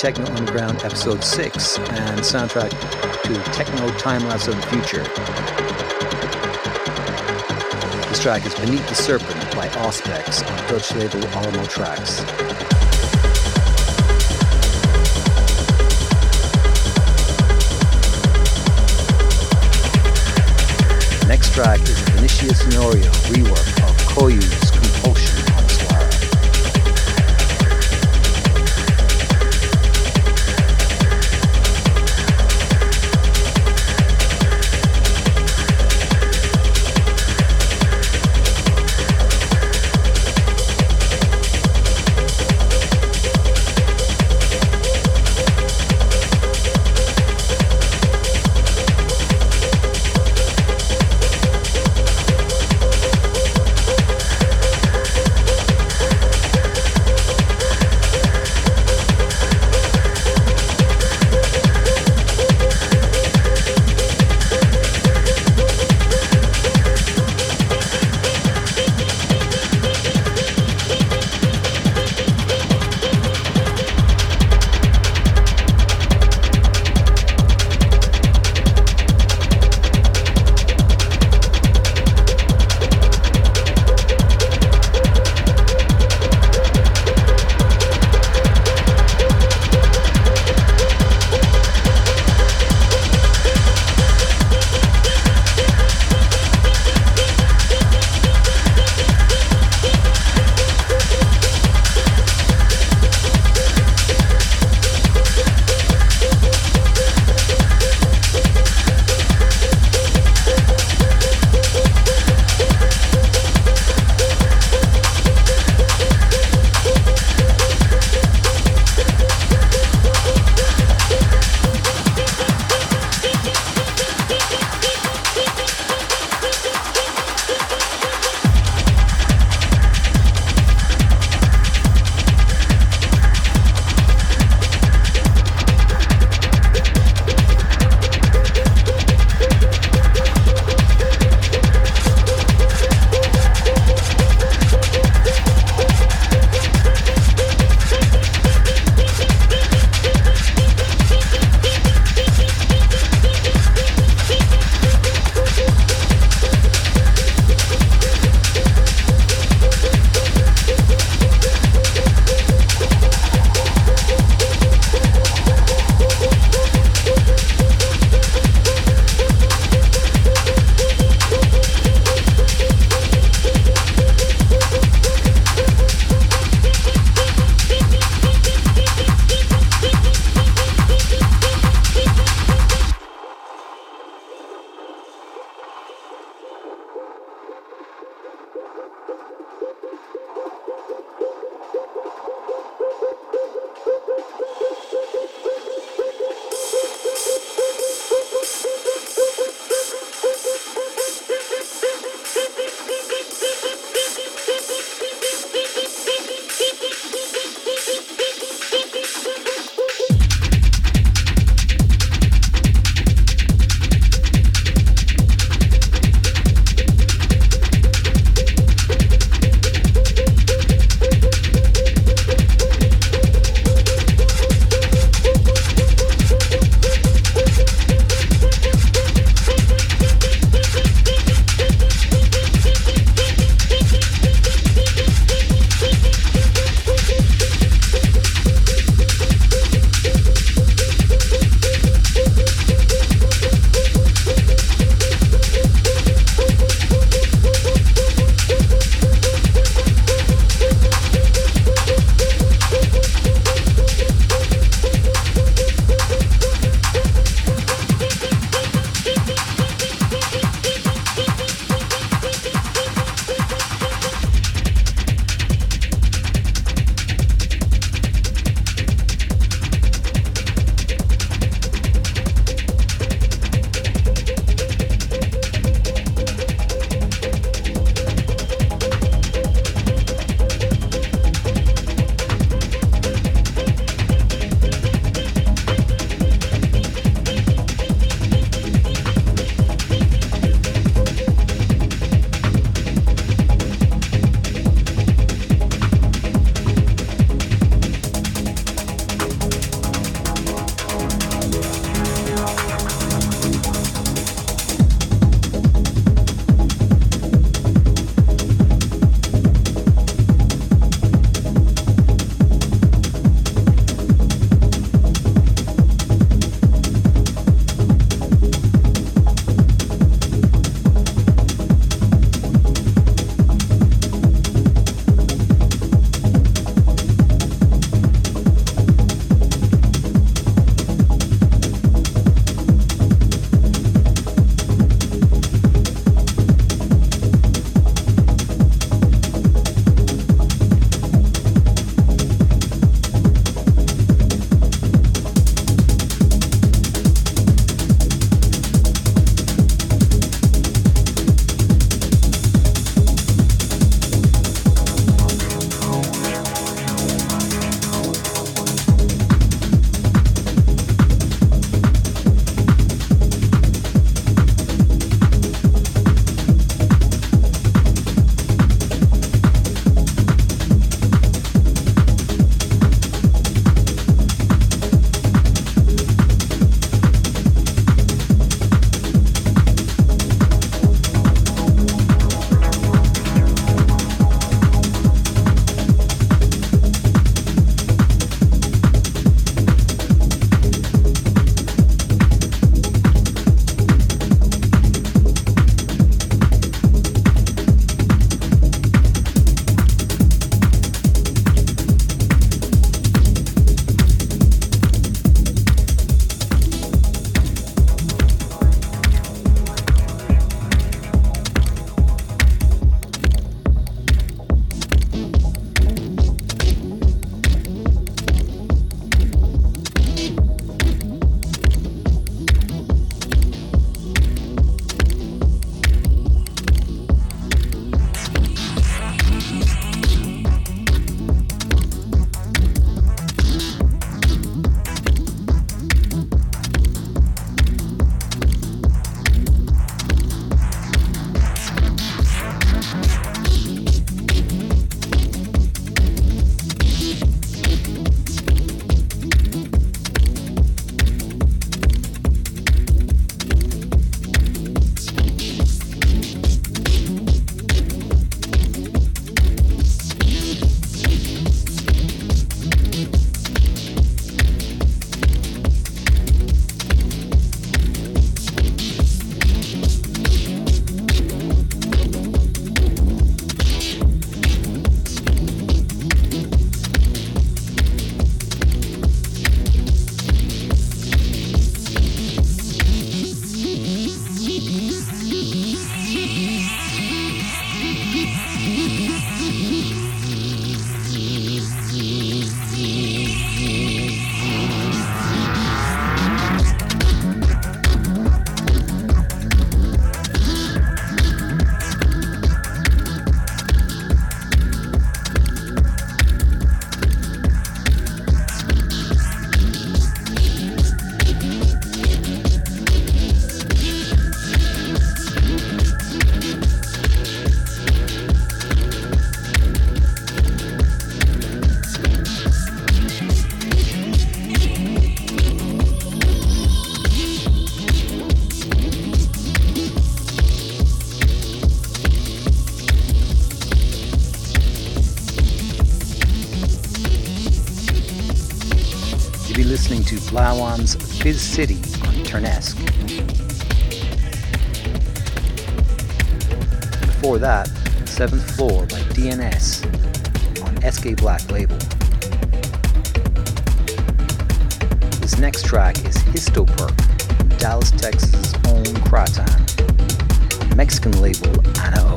Techno Underground Episode 6 and soundtrack to Techno Time Lapse of the Future. This track is Beneath the Serpent by Auspex on Dutch label Alamo Tracks. Next track is Vinicius Norio rework of Koyu's Blauan's Fizz City on Turnesque. Before that, Seventh Floor by DNS on SK Black label. This next track is Histoperk, Dallas, Texas' own Kratan, Mexican label Ana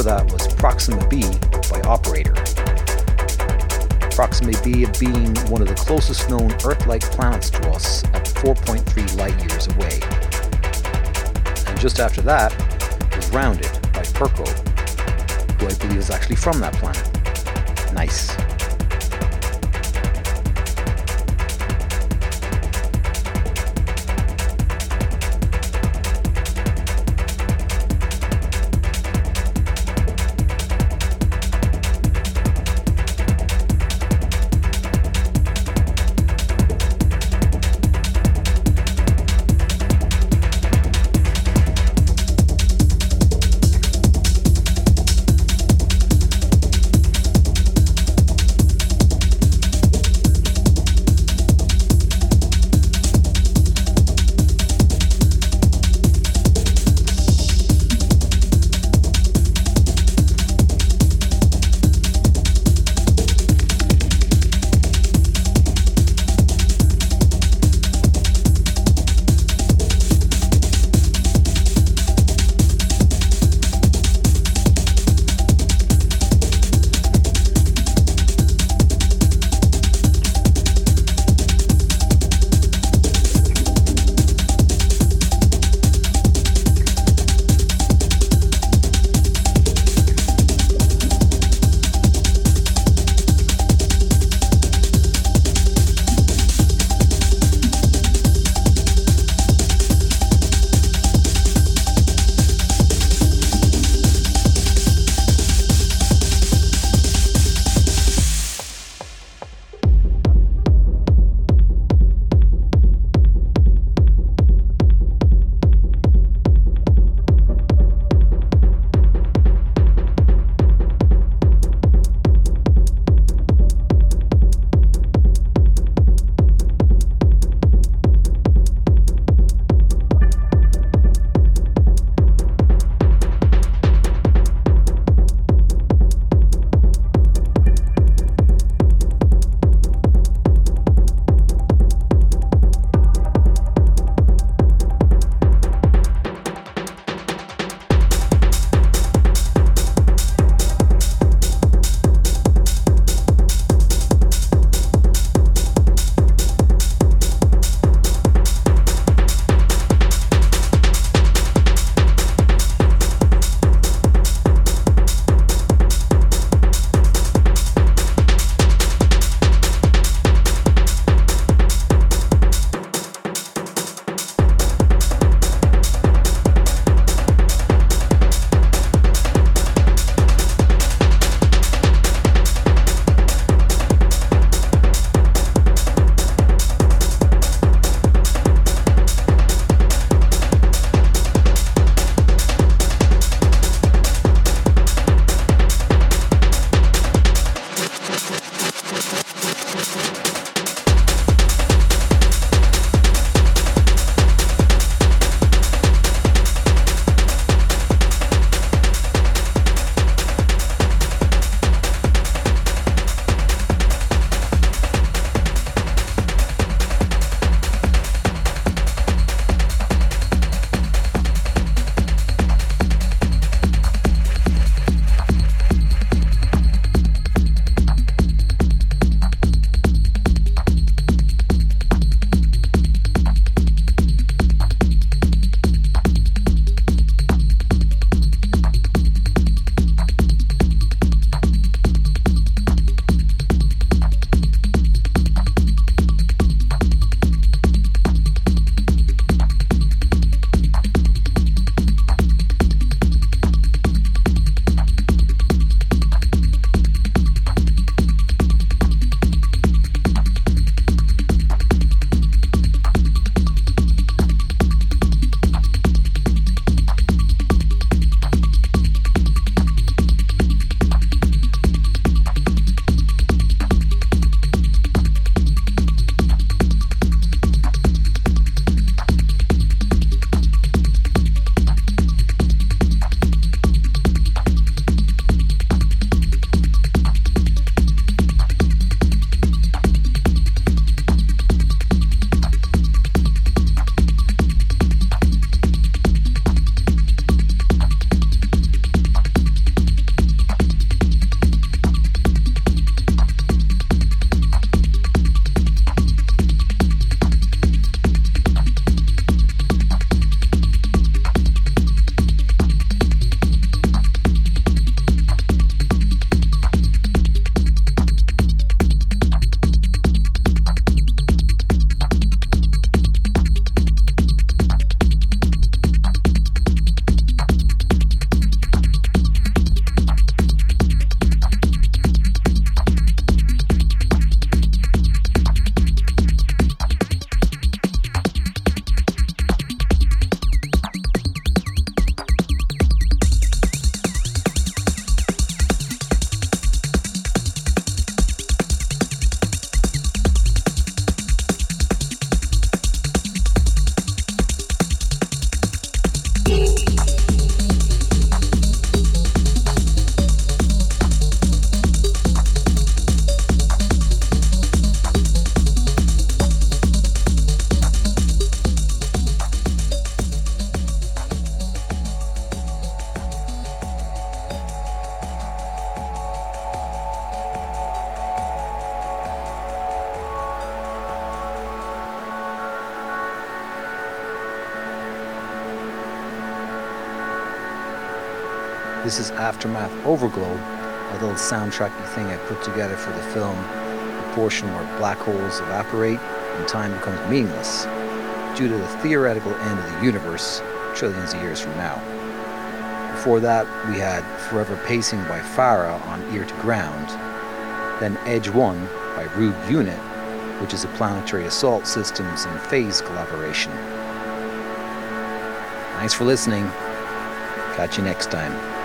O. that was Proxima b by Operator. Proxima b being one of the closest known Earth-like planets to us at 4.3 light years away. And just after that was Rounded by Perko, who I believe is actually from that planet. Nice. Aftermath Overglow, a little soundtracky thing I put together for the film, the portion where black holes evaporate and time becomes meaningless due to the theoretical end of the universe trillions of years from now. Before that, we had Forever Pacing by Farah on Ear to Ground, then Edge 1 by Rube Unit, which is a planetary assault systems and phase collaboration. Thanks for listening. Catch you next time.